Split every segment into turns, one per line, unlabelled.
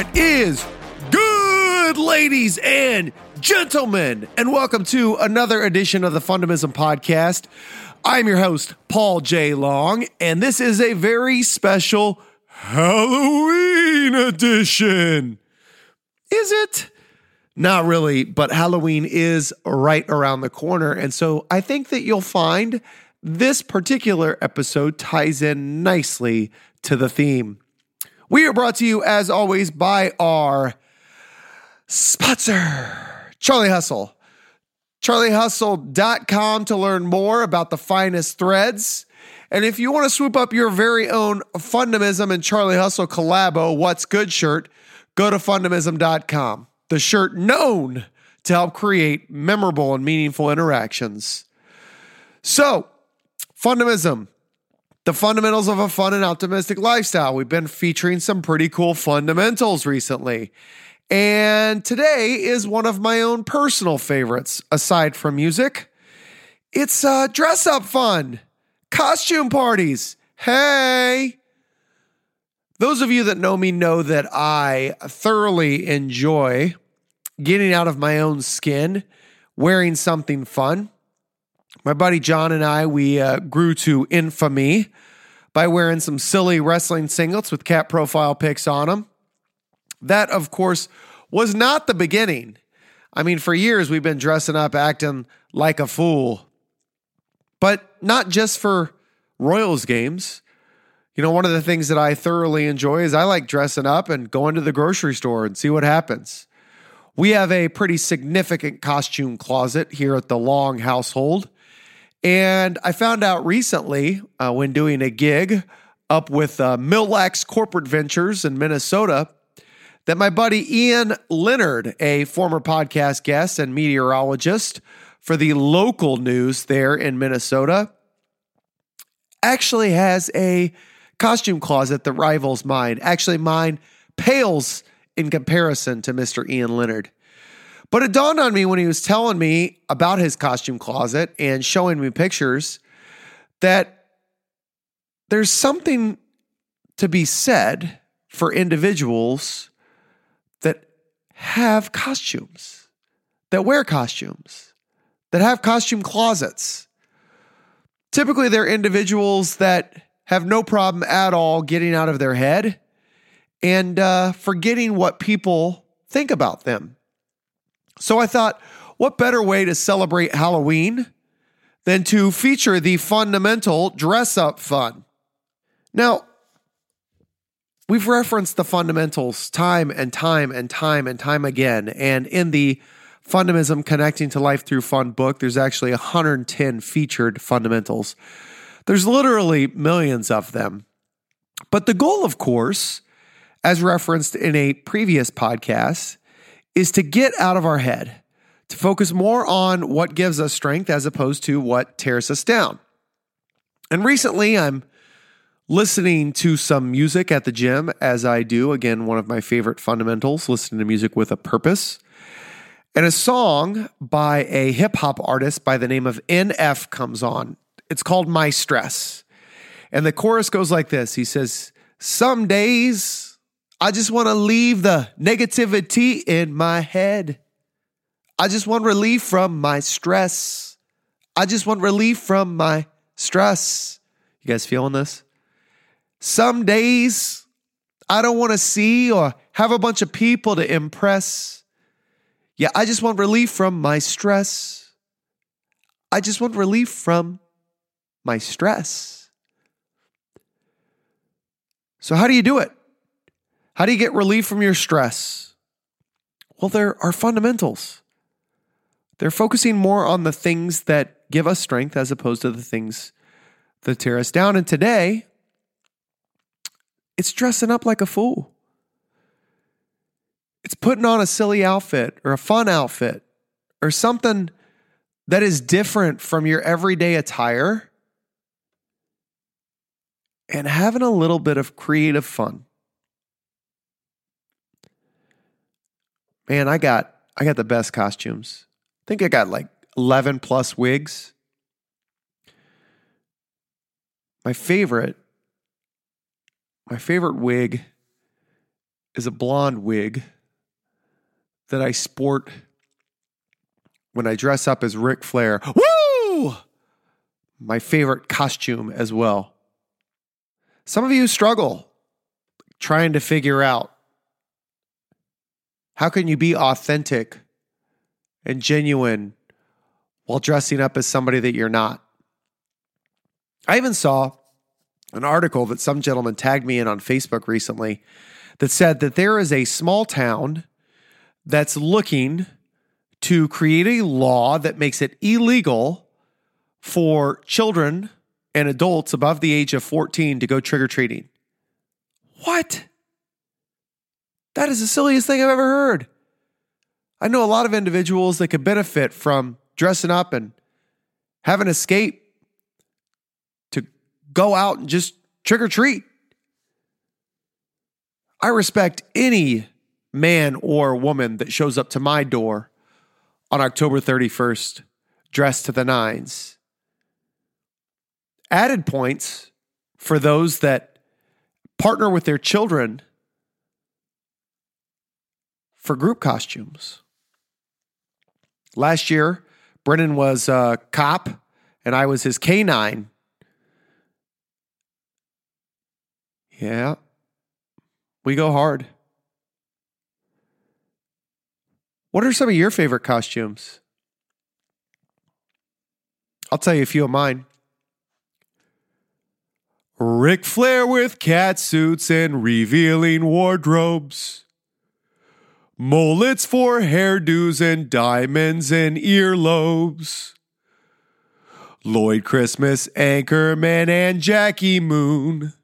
What is good, ladies and gentlemen? And welcome to another edition of the Fundamism Podcast. I'm your host, Paul J. Long, and this is a very special Halloween edition. Is it? Not really, but Halloween is right around the corner. And so I think that you'll find this particular episode ties in nicely to the theme. We are brought to you, as always, by our sponsor, Charlie Hustle. CharlieHustle.com to learn more about the finest threads. And if you want to swoop up your very own Fundamism and Charlie Hustle collabo, What's Good shirt, go to Fundamism.com, the shirt known to help create memorable and meaningful interactions. So, Fundamism, the fundamentals of a fun and optimistic lifestyle. We've been featuring some pretty cool fundamentals recently. And today is one of my own personal favorites, aside from music. It's uh, dress up fun, costume parties. Hey! Those of you that know me know that I thoroughly enjoy getting out of my own skin, wearing something fun. My buddy John and I, we uh, grew to infamy by wearing some silly wrestling singlets with cat profile pics on them. That, of course, was not the beginning. I mean, for years we've been dressing up, acting like a fool, but not just for Royals games. You know, one of the things that I thoroughly enjoy is I like dressing up and going to the grocery store and see what happens. We have a pretty significant costume closet here at the Long household. And I found out recently uh, when doing a gig up with uh, Millax Corporate Ventures in Minnesota that my buddy Ian Leonard, a former podcast guest and meteorologist for the local news there in Minnesota, actually has a costume closet that rivals mine. Actually, mine pales in comparison to Mr. Ian Leonard. But it dawned on me when he was telling me about his costume closet and showing me pictures that there's something to be said for individuals that have costumes, that wear costumes, that have costume closets. Typically, they're individuals that have no problem at all getting out of their head and uh, forgetting what people think about them. So I thought, what better way to celebrate Halloween than to feature the fundamental dress up fun? Now, we've referenced the fundamentals time and time and time and time again. And in the Fundamism Connecting to Life Through Fun book, there's actually 110 featured fundamentals. There's literally millions of them. But the goal, of course, as referenced in a previous podcast, is to get out of our head, to focus more on what gives us strength as opposed to what tears us down. And recently, I'm listening to some music at the gym as I do. Again, one of my favorite fundamentals, listening to music with a purpose. And a song by a hip hop artist by the name of NF comes on. It's called My Stress. And the chorus goes like this He says, Some days I just want to leave the negativity in my head. I just want relief from my stress. I just want relief from my stress. You guys feeling this? Some days I don't want to see or have a bunch of people to impress. Yeah, I just want relief from my stress. I just want relief from my stress. So, how do you do it? How do you get relief from your stress? Well, there are fundamentals. They're focusing more on the things that give us strength as opposed to the things that tear us down. And today, it's dressing up like a fool. It's putting on a silly outfit or a fun outfit or something that is different from your everyday attire and having a little bit of creative fun. Man, I got I got the best costumes. I think I got like 11 plus wigs. My favorite my favorite wig is a blonde wig that I sport when I dress up as Ric Flair. Woo! My favorite costume as well. Some of you struggle trying to figure out how can you be authentic and genuine while dressing up as somebody that you're not. I even saw an article that some gentleman tagged me in on Facebook recently that said that there is a small town that's looking to create a law that makes it illegal for children and adults above the age of 14 to go trick or treating. What? That is the silliest thing I've ever heard. I know a lot of individuals that could benefit from dressing up and have an escape to go out and just trick or treat. I respect any man or woman that shows up to my door on October 31st dressed to the nines. Added points for those that partner with their children for group costumes. Last year, Brennan was a cop and I was his canine. Yeah, we go hard. What are some of your favorite costumes? I'll tell you a few of mine. Ric Flair with cat suits and revealing wardrobes. Mullets for hairdos and diamonds and earlobes. Lloyd Christmas, Anchorman, and Jackie Moon.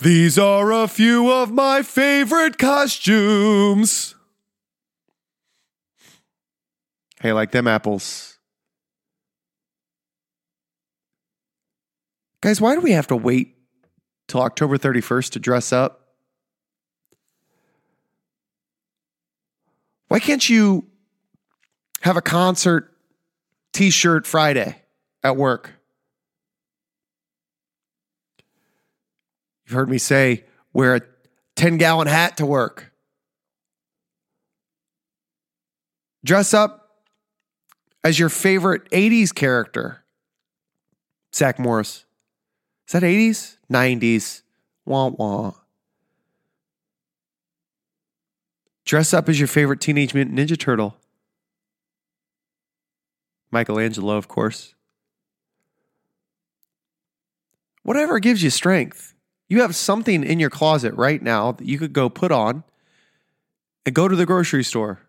These are a few of my favorite costumes. Hey, like them apples. Guys, why do we have to wait till October 31st to dress up? Why can't you have a concert t shirt Friday at work? You've heard me say, wear a 10 gallon hat to work. Dress up as your favorite 80s character. Zach Morris. Is that 80s? 90s. Wah wah. Dress up as your favorite Teenage Mutant Ninja Turtle. Michelangelo, of course. Whatever gives you strength. You have something in your closet right now that you could go put on and go to the grocery store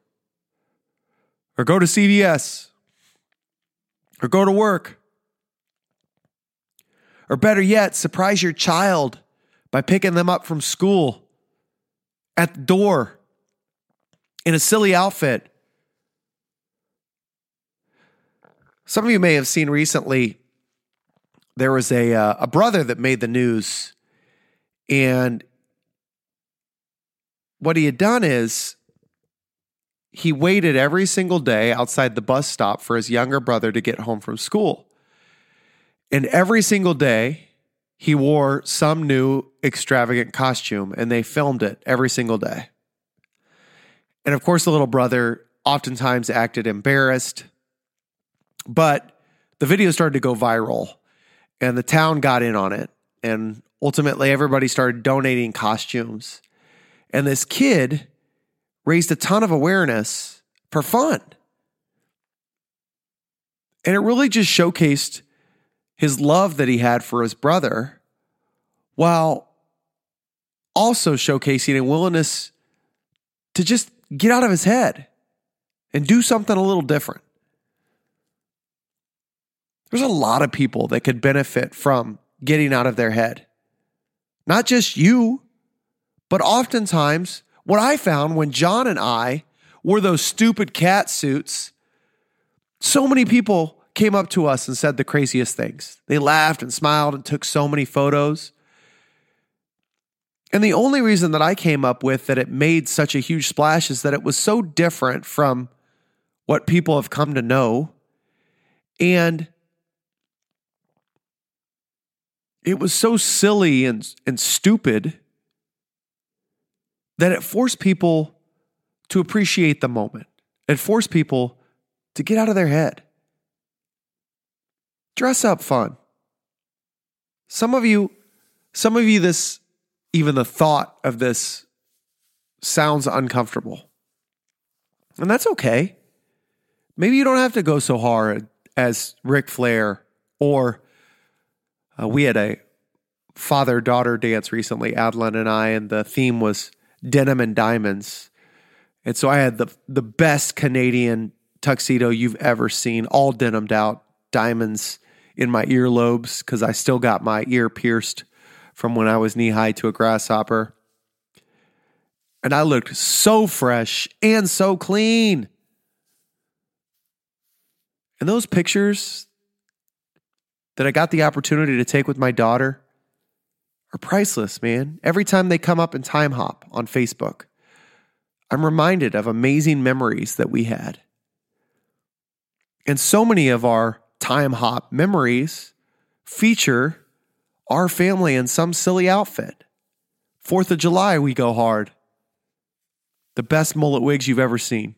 or go to CVS or go to work. Or better yet, surprise your child by picking them up from school at the door in a silly outfit. Some of you may have seen recently there was a, uh, a brother that made the news and what he had done is he waited every single day outside the bus stop for his younger brother to get home from school. And every single day, he wore some new extravagant costume and they filmed it every single day. And of course, the little brother oftentimes acted embarrassed, but the video started to go viral and the town got in on it. And ultimately everybody started donating costumes. And this kid raised a ton of awareness for fun. And it really just showcased his love that he had for his brother while also showcasing a willingness to just get out of his head and do something a little different. There's a lot of people that could benefit from getting out of their head. Not just you, but oftentimes what I found when John and I wore those stupid cat suits, so many people came up to us and said the craziest things. They laughed and smiled and took so many photos. And the only reason that I came up with that it made such a huge splash is that it was so different from what people have come to know. And it was so silly and, and stupid that it forced people to appreciate the moment. It forced people to get out of their head. Dress up fun. Some of you, some of you, this, even the thought of this sounds uncomfortable. And that's okay. Maybe you don't have to go so hard as Ric Flair or uh, we had a father daughter dance recently, Adeline and I, and the theme was denim and diamonds. And so I had the the best Canadian tuxedo you've ever seen, all denimed out, diamonds in my earlobes because I still got my ear pierced from when I was knee high to a grasshopper. And I looked so fresh and so clean. And those pictures that I got the opportunity to take with my daughter are priceless, man. Every time they come up in Time Hop on Facebook, I'm reminded of amazing memories that we had. And so many of our Time Hop memories feature our family in some silly outfit. Fourth of July, we go hard. The best mullet wigs you've ever seen.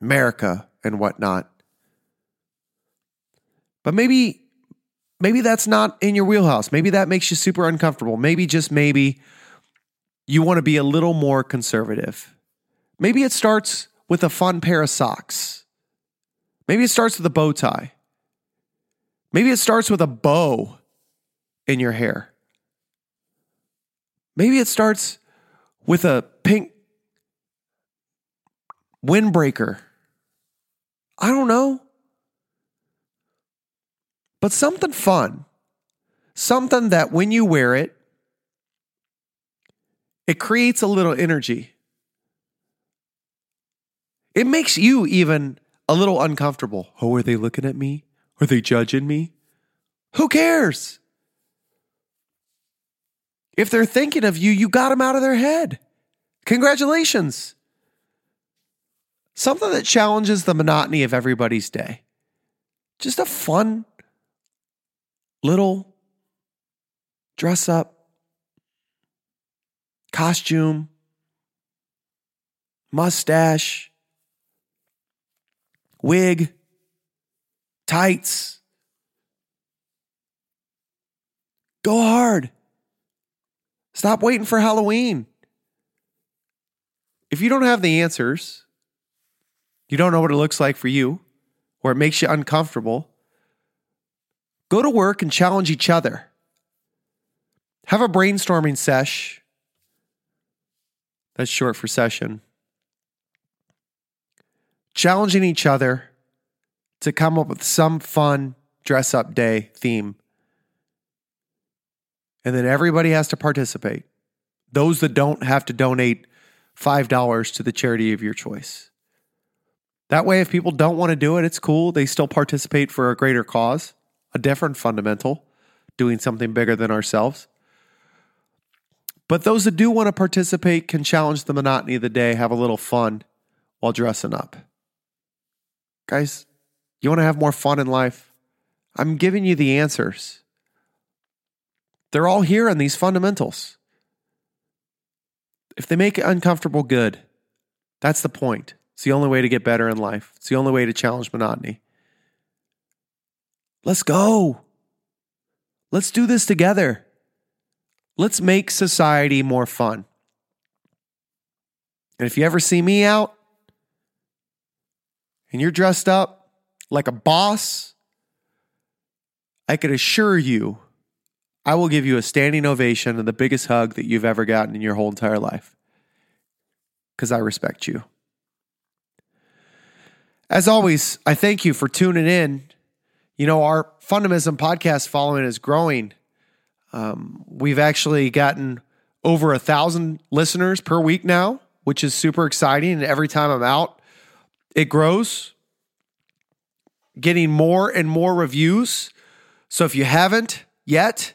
America and whatnot. But maybe maybe that's not in your wheelhouse. Maybe that makes you super uncomfortable. Maybe just maybe you want to be a little more conservative. Maybe it starts with a fun pair of socks. Maybe it starts with a bow tie. Maybe it starts with a bow in your hair. Maybe it starts with a pink windbreaker. I don't know. But something fun. Something that when you wear it, it creates a little energy. It makes you even a little uncomfortable. Oh, are they looking at me? Are they judging me? Who cares? If they're thinking of you, you got them out of their head. Congratulations. Something that challenges the monotony of everybody's day. Just a fun little dress up costume, mustache, wig, tights. Go hard. Stop waiting for Halloween. If you don't have the answers, you don't know what it looks like for you, or it makes you uncomfortable, go to work and challenge each other. Have a brainstorming sesh. That's short for session. Challenging each other to come up with some fun dress up day theme and then everybody has to participate. Those that don't have to donate $5 to the charity of your choice. That way, if people don't want to do it, it's cool. They still participate for a greater cause, a different fundamental, doing something bigger than ourselves. But those that do want to participate can challenge the monotony of the day, have a little fun while dressing up. Guys, you want to have more fun in life? I'm giving you the answers. They're all here in these fundamentals. If they make it uncomfortable, good. That's the point. It's the only way to get better in life. It's the only way to challenge monotony. Let's go. Let's do this together. Let's make society more fun. And if you ever see me out and you're dressed up like a boss, I could assure you I will give you a standing ovation and the biggest hug that you've ever gotten in your whole entire life because I respect you. As always, I thank you for tuning in. You know, our Fundamism podcast following is growing. Um, we've actually gotten over a thousand listeners per week now, which is super exciting. And every time I'm out, it grows, getting more and more reviews. So if you haven't yet,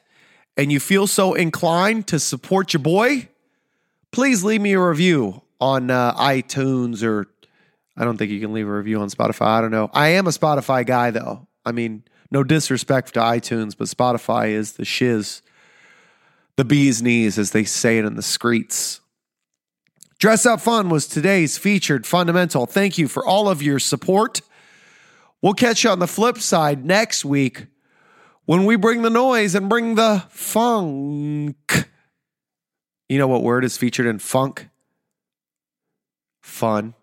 and you feel so inclined to support your boy, please leave me a review on uh, iTunes or I don't think you can leave a review on Spotify. I don't know. I am a Spotify guy though. I mean, no disrespect to iTunes, but Spotify is the shiz. the bee's knees, as they say it in the streets. Dress Up Fun was today's featured fundamental. Thank you for all of your support. We'll catch you on the flip side next week when we bring the noise and bring the funk. You know what word is featured in funk? Fun.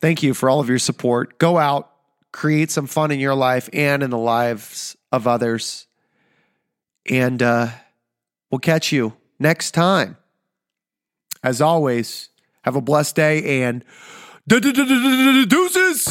Thank you for all of your support. Go out, create some fun in your life and in the lives of others. And uh, we'll catch you next time. As always, have a blessed day and deuces.